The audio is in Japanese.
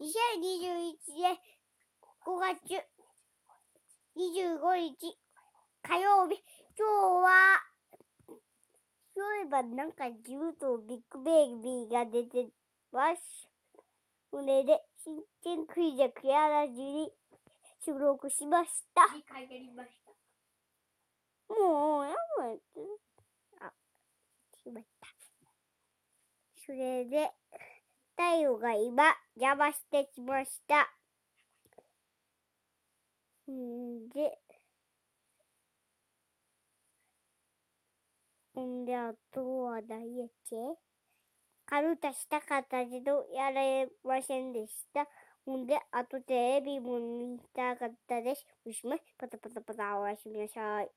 2021年5月25日火曜日。今日は、そういえばなんか自分とビッグベイビーが出てます。それで、新鮮クイズクリアラジに収録しました。もう、やばい。あ、しまった。それで、太陽が今、邪魔してきました。んで、んで、あとは何やっけカルタしたかったけど、やれませんでした。ほんで、あとテレビも見たかったです。おしまい。パタパタパタ、おやすみなさい。